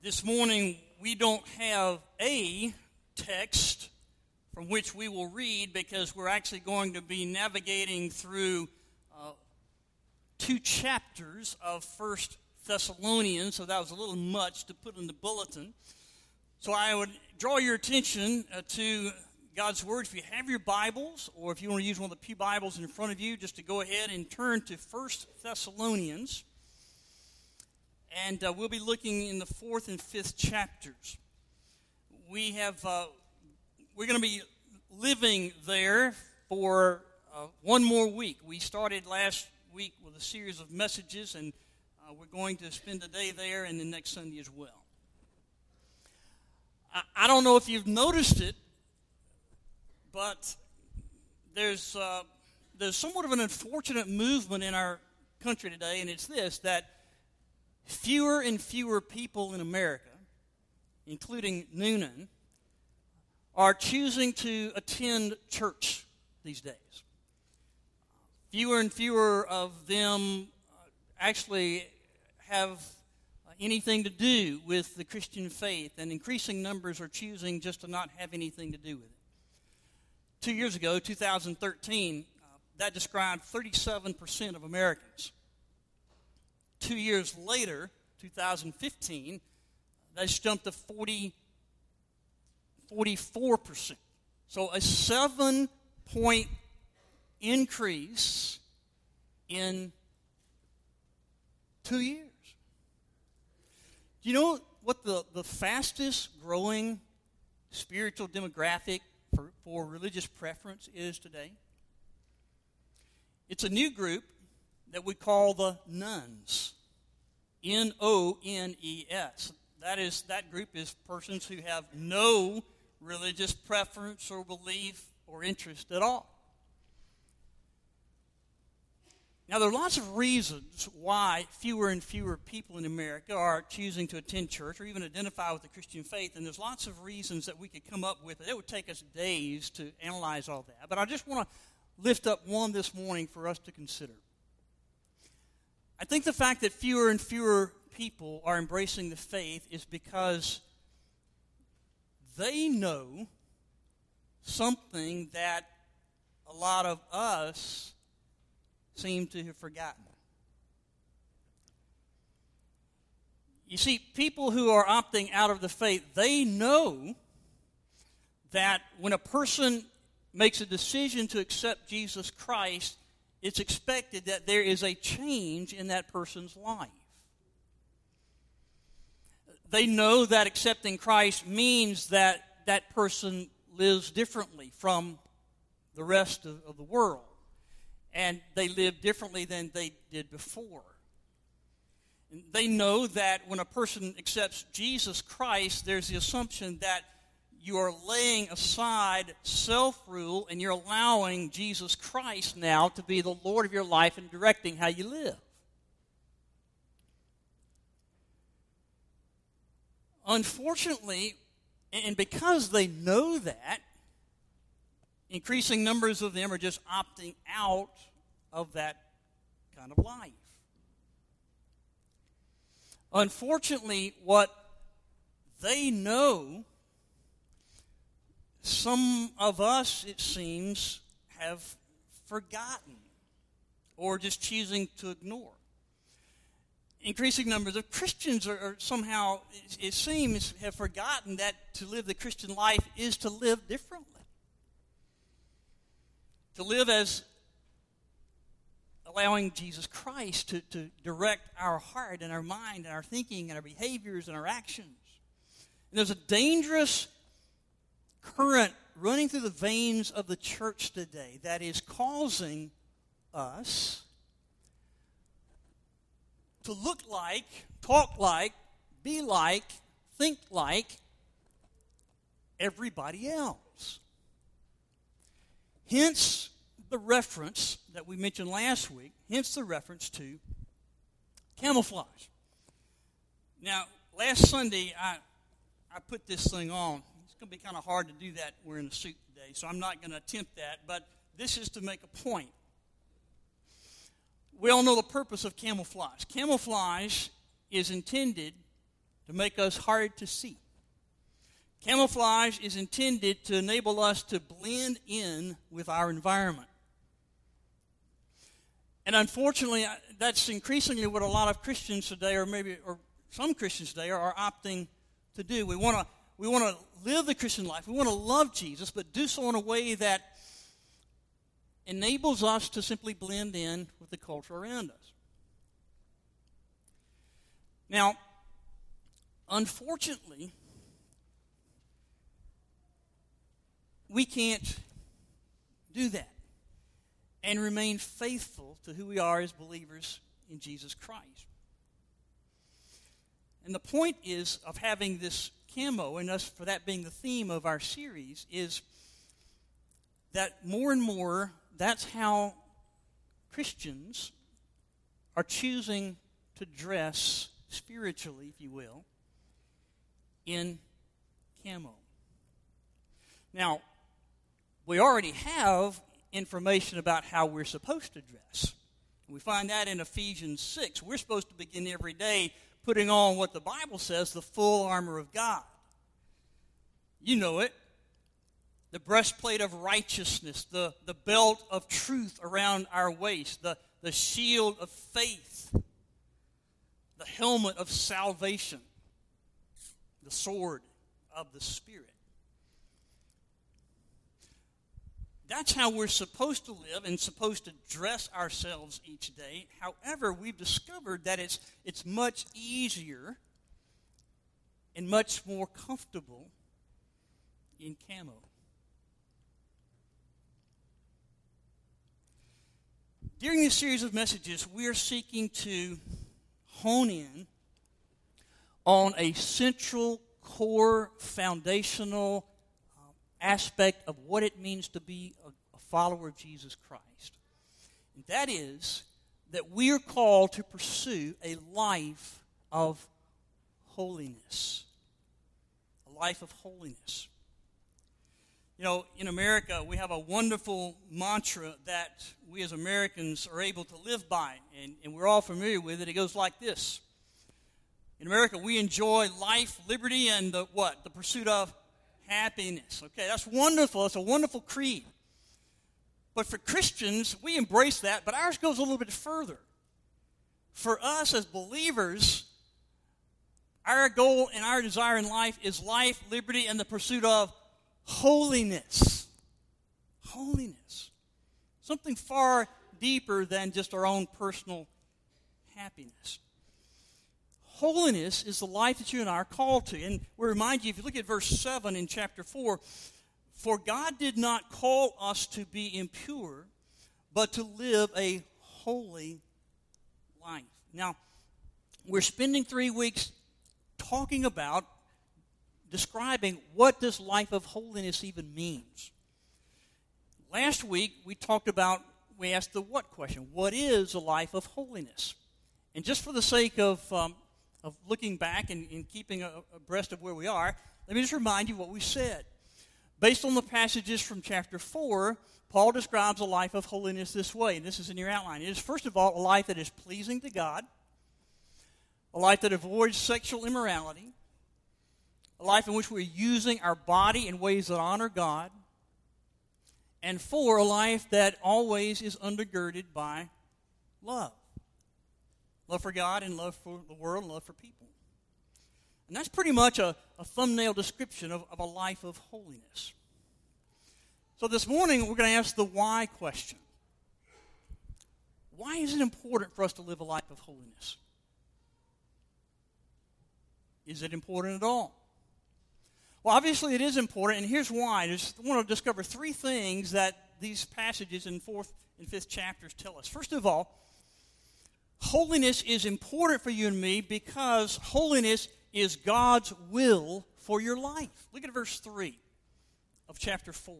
This morning, we don't have a text from which we will read because we're actually going to be navigating through uh, two chapters of First Thessalonians, so that was a little much to put in the bulletin. So I would draw your attention uh, to God's Word. If you have your Bibles, or if you want to use one of the Pew Bibles in front of you, just to go ahead and turn to First Thessalonians. And uh, we'll be looking in the fourth and fifth chapters. We have, uh, we're going to be living there for uh, one more week. We started last week with a series of messages, and uh, we're going to spend a day there and the next Sunday as well. I, I don't know if you've noticed it, but there's, uh, there's somewhat of an unfortunate movement in our country today, and it's this that fewer and fewer people in America, including Newnan, are choosing to attend church these days. Fewer and fewer of them actually have anything to do with the Christian faith, and increasing numbers are choosing just to not have anything to do with it. Two years ago, 2013, uh, that described 37% of Americans. Two years later, 2015, that's jumped to 40, 44%. So a seven point increase in two years. Do you know what the, the fastest growing spiritual demographic for, for religious preference is today? It's a new group that we call the nones. N O N E S. That is that group is persons who have no religious preference or belief or interest at all. Now, there are lots of reasons why fewer and fewer people in America are choosing to attend church or even identify with the Christian faith, and there's lots of reasons that we could come up with. It would take us days to analyze all that. But I just want to lift up one this morning for us to consider. I think the fact that fewer and fewer people are embracing the faith is because they know something that a lot of us seem to have forgotten. You see, people who are opting out of the faith, they know that when a person makes a decision to accept Jesus Christ, it's expected that there is a change in that person's life. They know that accepting Christ means that that person lives differently from the rest of, of the world and they live differently than they did before. They know that when a person accepts Jesus Christ, there's the assumption that you are laying aside self rule and you're allowing Jesus Christ now to be the Lord of your life and directing how you live. Unfortunately, and because they know that, increasing numbers of them are just opting out of that kind of life. Unfortunately, what they know, some of us, it seems, have forgotten or just choosing to ignore. Increasing numbers of Christians are, are somehow, it, it seems, have forgotten that to live the Christian life is to live differently. To live as allowing Jesus Christ to, to direct our heart and our mind and our thinking and our behaviors and our actions. And there's a dangerous current running through the veins of the church today that is causing us to look like, talk like, be like, think like everybody else. Hence, the reference that we mentioned last week, hence the reference to camouflage. Now, last Sunday, I, I put this thing on. Going to be kind of hard to do that. We're a suit today, so I'm not going to attempt that, but this is to make a point. We all know the purpose of camouflage. Camouflage is intended to make us hard to see. Camouflage is intended to enable us to blend in with our environment. And unfortunately, uh, that's increasingly what a lot of Christians today, or maybe or some Christians today, are opting to do. We want to we want to live the Christian life. We want to love Jesus, but do so in a way that enables us to simply blend in with the culture around us. Now, unfortunately, we can't do that and remain faithful to who we are as believers in Jesus Christ. And the point is of having this camo, and us for that being the theme of our series, is that more and more that's how Christians are choosing to dress spiritually, if you will, in camo. Now, we already have information about how we're supposed to dress. We find that in Ephesians 6. We're supposed to begin every day putting on what the Bible says the full armor of God. You know it the breastplate of righteousness, the, the belt of truth around our waist, the, the shield of faith, the helmet of salvation, the sword of the Spirit. That's how we're supposed to live and supposed to dress ourselves each day. However, we've discovered that it's, it's much easier and much more comfortable in camo. During this series of messages, we are seeking to hone in on a central, core, foundational aspect of what it means to be a, a follower of Jesus Christ. And that is that we are called to pursue a life of holiness. A life of holiness. You know, in America, we have a wonderful mantra that we as Americans are able to live by, and, and we're all familiar with it. It goes like this In America, we enjoy life, liberty, and the what? The pursuit of happiness. Okay, that's wonderful. It's a wonderful creed. But for Christians, we embrace that, but ours goes a little bit further. For us as believers, our goal and our desire in life is life, liberty, and the pursuit of holiness. Holiness. Something far deeper than just our own personal happiness. Holiness is the life that you and I are called to. And we remind you, if you look at verse 7 in chapter 4, for God did not call us to be impure, but to live a holy life. Now, we're spending three weeks talking about describing what this life of holiness even means. Last week, we talked about, we asked the what question What is a life of holiness? And just for the sake of, um, of looking back and, and keeping abreast of where we are, let me just remind you what we said. Based on the passages from chapter 4, Paul describes a life of holiness this way, and this is in your outline. It is, first of all, a life that is pleasing to God, a life that avoids sexual immorality, a life in which we're using our body in ways that honor God, and four, a life that always is undergirded by love love for God and love for the world and love for people. And that's pretty much a, a thumbnail description of, of a life of holiness. So this morning, we're going to ask the why question. Why is it important for us to live a life of holiness? Is it important at all? Well, obviously it is important, and here's why. I just want to discover three things that these passages in fourth and fifth chapters tell us. First of all, holiness is important for you and me because holiness is God's will for your life. Look at verse 3 of chapter 4.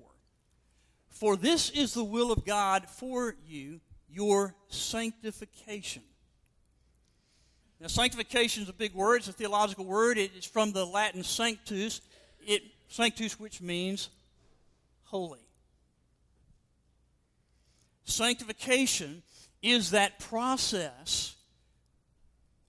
For this is the will of God for you, your sanctification. Now, sanctification is a big word. It's a theological word. It's from the Latin sanctus, it sanctus, which means holy. Sanctification is that process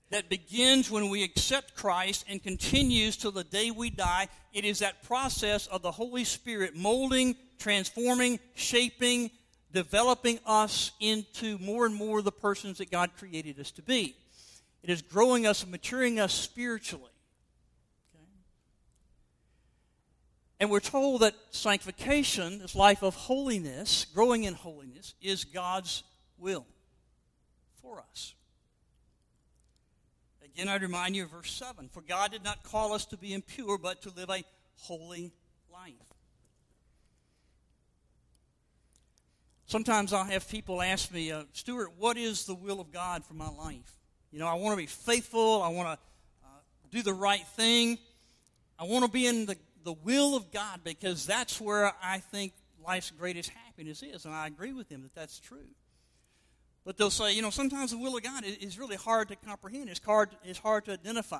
that begins when we accept Christ and continues till the day we die. It is that process of the Holy Spirit molding, transforming, shaping, developing us into more and more the persons that God created us to be. It is growing us and maturing us spiritually. Okay? And we're told that sanctification, this life of holiness, growing in holiness, is God's will for us. Again, I remind you of verse 7 For God did not call us to be impure, but to live a holy life. Sometimes I'll have people ask me, uh, Stuart, what is the will of God for my life? You know, I want to be faithful. I want to uh, do the right thing. I want to be in the, the will of God because that's where I think life's greatest happiness is. And I agree with them that that's true. But they'll say, you know, sometimes the will of God is really hard to comprehend. It's hard, it's hard to identify.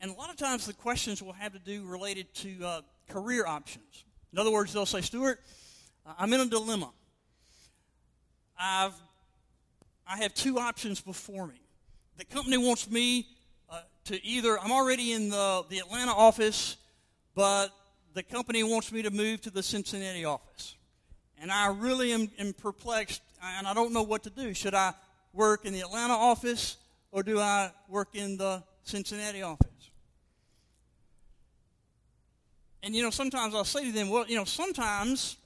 And a lot of times the questions will have to do related to uh, career options. In other words, they'll say, Stuart, I'm in a dilemma. I've, I have two options before me. The company wants me uh, to either, I'm already in the, the Atlanta office, but the company wants me to move to the Cincinnati office. And I really am, am perplexed, and I don't know what to do. Should I work in the Atlanta office, or do I work in the Cincinnati office? And you know, sometimes I'll say to them, well, you know, sometimes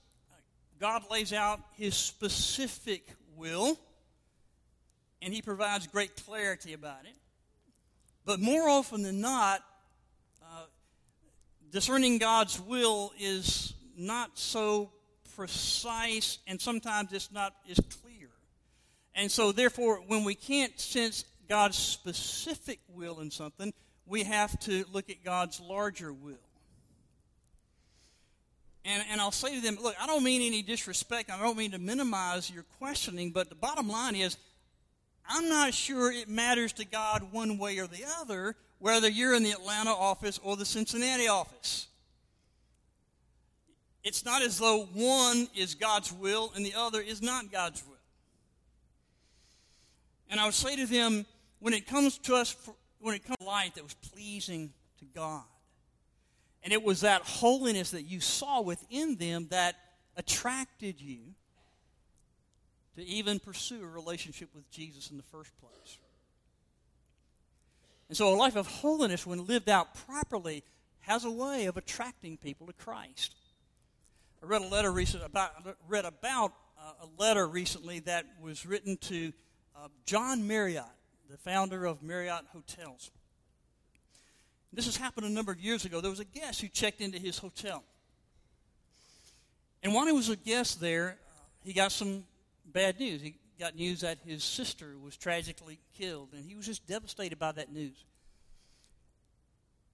God lays out his specific will, and he provides great clarity about it. But more often than not, uh, discerning God's will is not so precise, and sometimes it's not as clear. And so, therefore, when we can't sense God's specific will in something, we have to look at God's larger will. And, and I'll say to them, look, I don't mean any disrespect. I don't mean to minimize your questioning, but the bottom line is, I'm not sure it matters to God one way or the other whether you're in the Atlanta office or the Cincinnati office. It's not as though one is God's will and the other is not God's will. And I would say to them, when it comes to us, when it comes to life that was pleasing to God, and it was that holiness that you saw within them that attracted you to even pursue a relationship with Jesus in the first place. And so, a life of holiness, when lived out properly, has a way of attracting people to Christ. I read a letter recently about read about uh, a letter recently that was written to uh, John Marriott, the founder of Marriott Hotels. This has happened a number of years ago. There was a guest who checked into his hotel. And while he was a guest there, uh, he got some bad news. He got news that his sister was tragically killed, and he was just devastated by that news.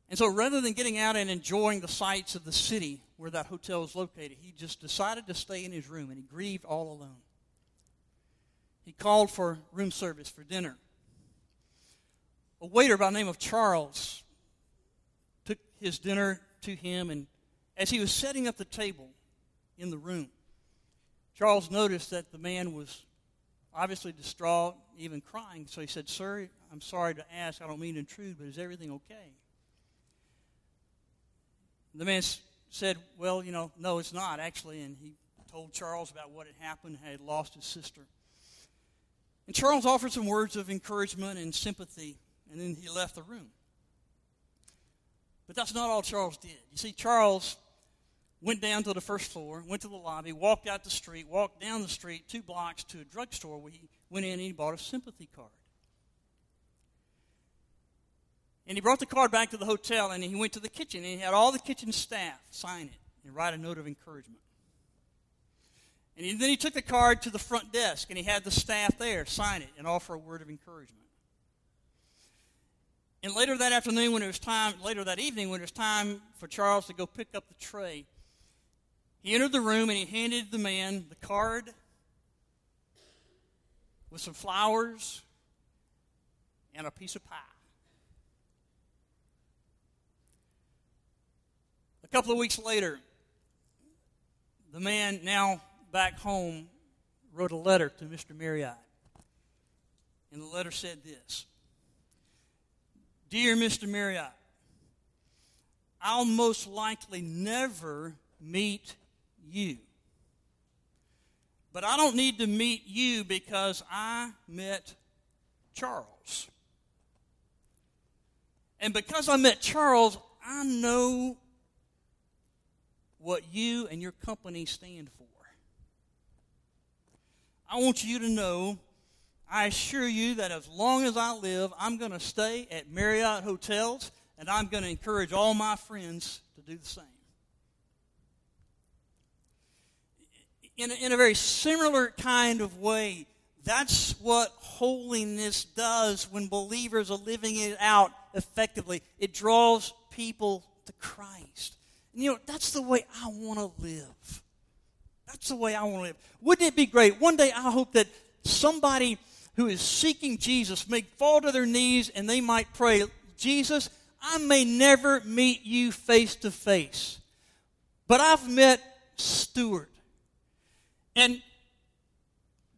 And so rather than getting out and enjoying the sights of the city where that hotel is located, he just decided to stay in his room, and he grieved all alone. He called for room service for dinner. A waiter by the name of Charles took his dinner to him, and as he was setting up the table in the room, Charles noticed that the man was obviously distraught, even crying. So he said, Sir, I'm sorry to ask. I don't mean to intrude, but is everything okay? The man said, Well, you know, no, it's not, actually. And he told Charles about what had happened, had lost his sister. And Charles offered some words of encouragement and sympathy, and then he left the room. But that's not all Charles did. You see, Charles went down to the first floor, went to the lobby, walked out the street, walked down the street two blocks to a drugstore where he went in and he bought a sympathy card. And he brought the card back to the hotel and he went to the kitchen and he had all the kitchen staff sign it and write a note of encouragement. And then he took the card to the front desk and he had the staff there sign it and offer a word of encouragement. And later that afternoon, when it was time, later that evening, when it was time for Charles to go pick up the tray, he entered the room and he handed the man the card with some flowers and a piece of pie. A couple of weeks later, the man, now back home, wrote a letter to Mr. Marriott. And the letter said this Dear Mr. Marriott, I'll most likely never meet you. But I don't need to meet you because I met Charles. And because I met Charles, I know what you and your company stand for. I want you to know, I assure you that as long as I live, I'm going to stay at Marriott hotels and I'm going to encourage all my friends to do the same. In a, in a very similar kind of way, that's what holiness does when believers are living it out effectively. It draws people to Christ. You know, that's the way I want to live. That's the way I want to live. Wouldn't it be great? One day I hope that somebody who is seeking Jesus may fall to their knees and they might pray, Jesus, I may never meet you face to face, but I've met Stuart. And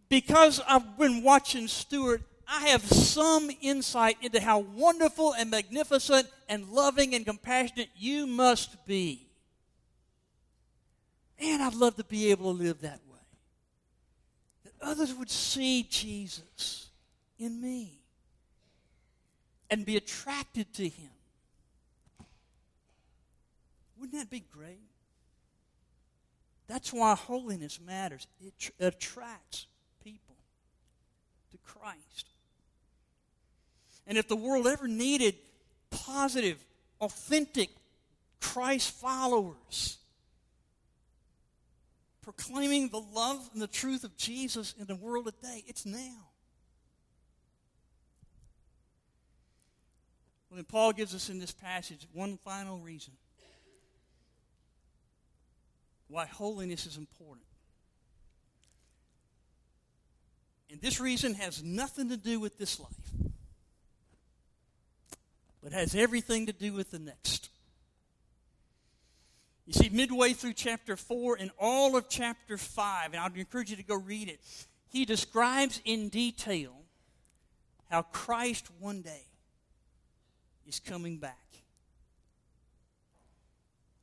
because I've been watching Stuart, I have some insight into how wonderful and magnificent and loving and compassionate you must be. And I'd love to be able to live that way. That others would see Jesus in me and be attracted to him. Wouldn't that be great? That's why holiness matters. It tr- attracts people to Christ. And if the world ever needed positive, authentic Christ followers proclaiming the love and the truth of Jesus in the world today, it's now. Well, then Paul gives us in this passage one final reason why holiness is important. And this reason has nothing to do with this life, but has everything to do with the next. You see, midway through chapter 4 and all of chapter 5, and I'd encourage you to go read it, he describes in detail how Christ one day is coming back.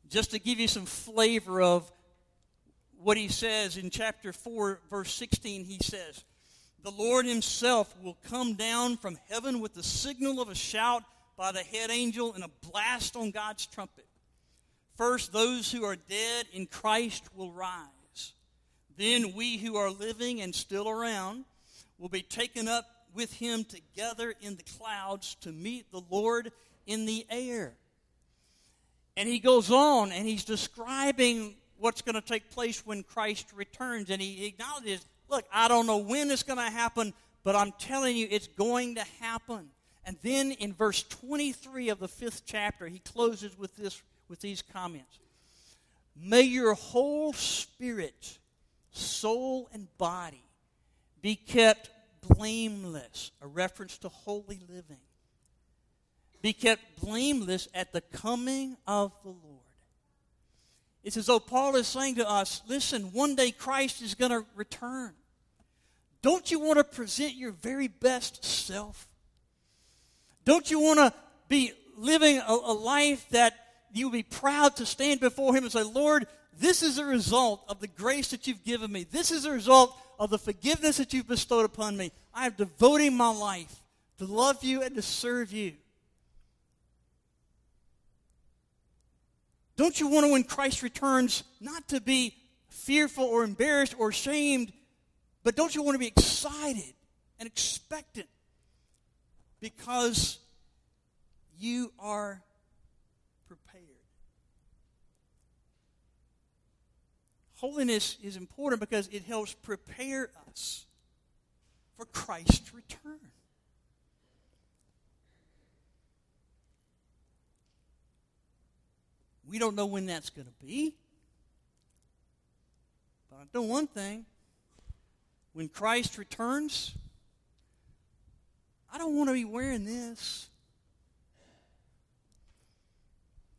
Just to give you some flavor of what he says in chapter 4, verse 16, he says, The Lord himself will come down from heaven with the signal of a shout by the head angel and a blast on God's trumpet. First, those who are dead in Christ will rise. Then we who are living and still around will be taken up with him together in the clouds to meet the Lord in the air. And he goes on and he's describing what's going to take place when Christ returns. And he acknowledges, look, I don't know when it's going to happen, but I'm telling you, it's going to happen. And then in verse 23 of the fifth chapter, he closes with, this, with these comments May your whole spirit, soul, and body be kept blameless, a reference to holy living. Be kept blameless at the coming of the Lord. It's as though Paul is saying to us listen, one day Christ is going to return. Don't you want to present your very best self? Don't you want to be living a, a life that you'll be proud to stand before Him and say, Lord, this is a result of the grace that you've given me. This is a result of the forgiveness that you've bestowed upon me. I am devoting my life to love you and to serve you. Don't you want to, when Christ returns, not to be fearful or embarrassed or ashamed, but don't you want to be excited and expectant because you are Holiness is important because it helps prepare us for Christ's return. We don't know when that's going to be. But I know one thing when Christ returns, I don't want to be wearing this.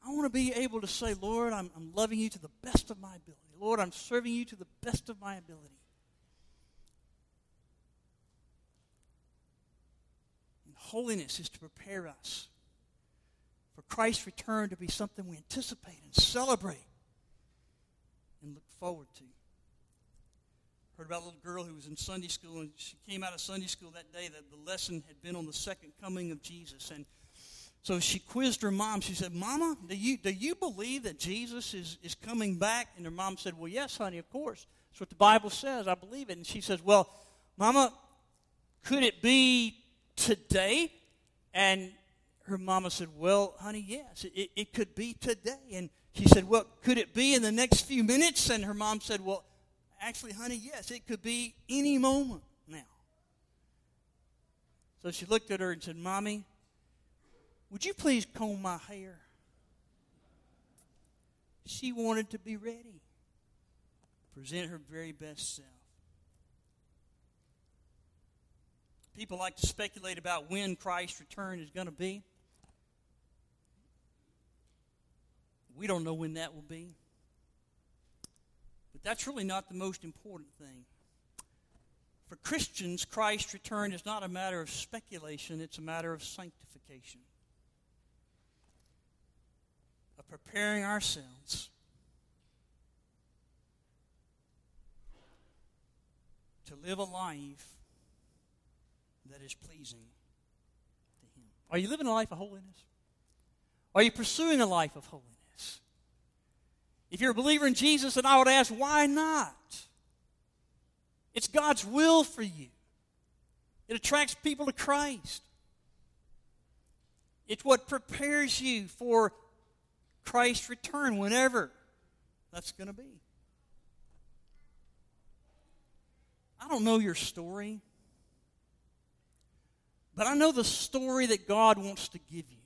I want to be able to say, Lord, I'm, I'm loving you to the best of my ability. Lord, I'm serving you to the best of my ability. And holiness is to prepare us for Christ's return to be something we anticipate and celebrate and look forward to. Heard about a little girl who was in Sunday school, and she came out of Sunday school that day that the lesson had been on the second coming of Jesus. And so she quizzed her mom. She said, Mama, do you, do you believe that Jesus is, is coming back? And her mom said, Well, yes, honey, of course. That's what the Bible says. I believe it. And she says, Well, Mama, could it be today? And her mama said, Well, honey, yes, it, it could be today. And she said, Well, could it be in the next few minutes? And her mom said, Well, actually, honey, yes, it could be any moment now. So she looked at her and said, Mommy, would you please comb my hair? She wanted to be ready, present her very best self. People like to speculate about when Christ's return is going to be. We don't know when that will be. But that's really not the most important thing. For Christians, Christ's return is not a matter of speculation, it's a matter of sanctification. Preparing ourselves to live a life that is pleasing to Him. Are you living a life of holiness? Are you pursuing a life of holiness? If you're a believer in Jesus, then I would ask, why not? It's God's will for you. It attracts people to Christ. It's what prepares you for Christ's return whenever that's going to be. I don't know your story, but I know the story that God wants to give you.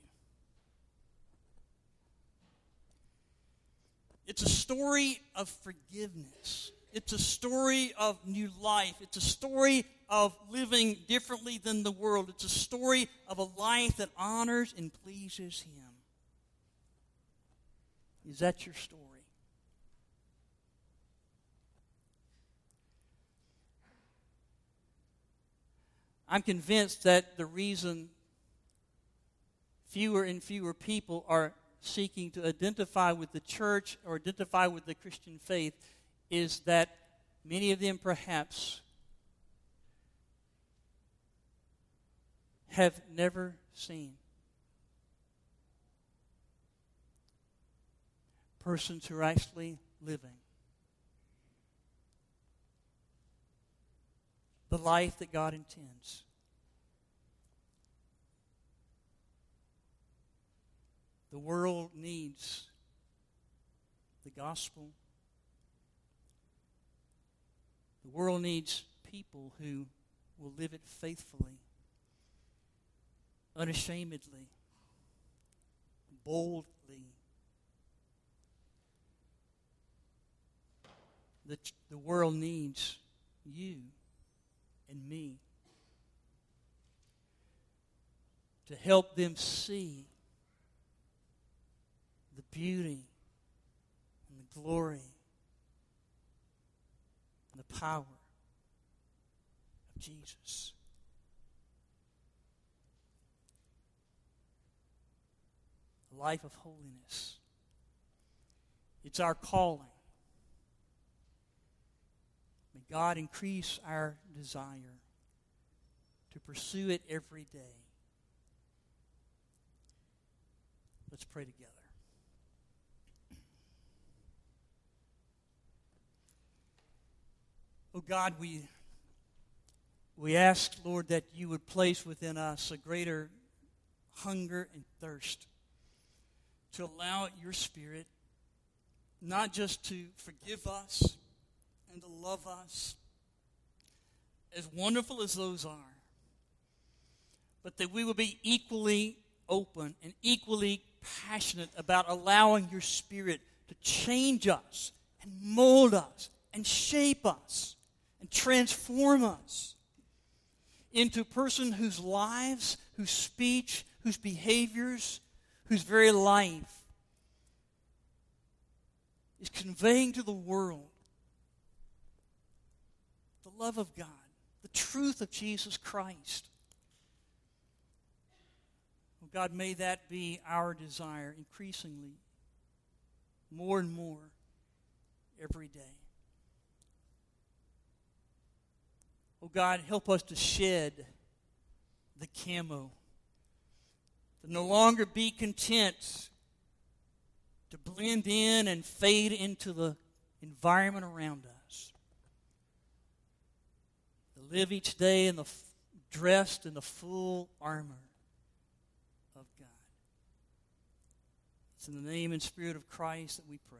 It's a story of forgiveness. It's a story of new life. It's a story of living differently than the world. It's a story of a life that honors and pleases Him. Is that your story? I'm convinced that the reason fewer and fewer people are seeking to identify with the church or identify with the Christian faith is that many of them perhaps have never seen persons who are actually living the life that God intends. The world needs the gospel. The world needs people who will live it faithfully, unashamedly, boldly. The, the world needs you and me to help them see the beauty and the glory and the power of Jesus. A life of holiness. It's our calling. May God increase our desire to pursue it every day. Let's pray together. Oh God, we, we ask, Lord, that you would place within us a greater hunger and thirst to allow your Spirit not just to forgive us and to love us, as wonderful as those are, but that we will be equally open and equally passionate about allowing your Spirit to change us and mold us and shape us and transform us into a person whose lives, whose speech, whose behaviors, whose very life is conveying to the world love of God, the truth of Jesus Christ. Oh God, may that be our desire increasingly, more and more, every day. Oh God, help us to shed the camo, to no longer be content to blend in and fade into the environment around us. Live each day in the dressed in the full armor of God. It's in the name and spirit of Christ that we pray.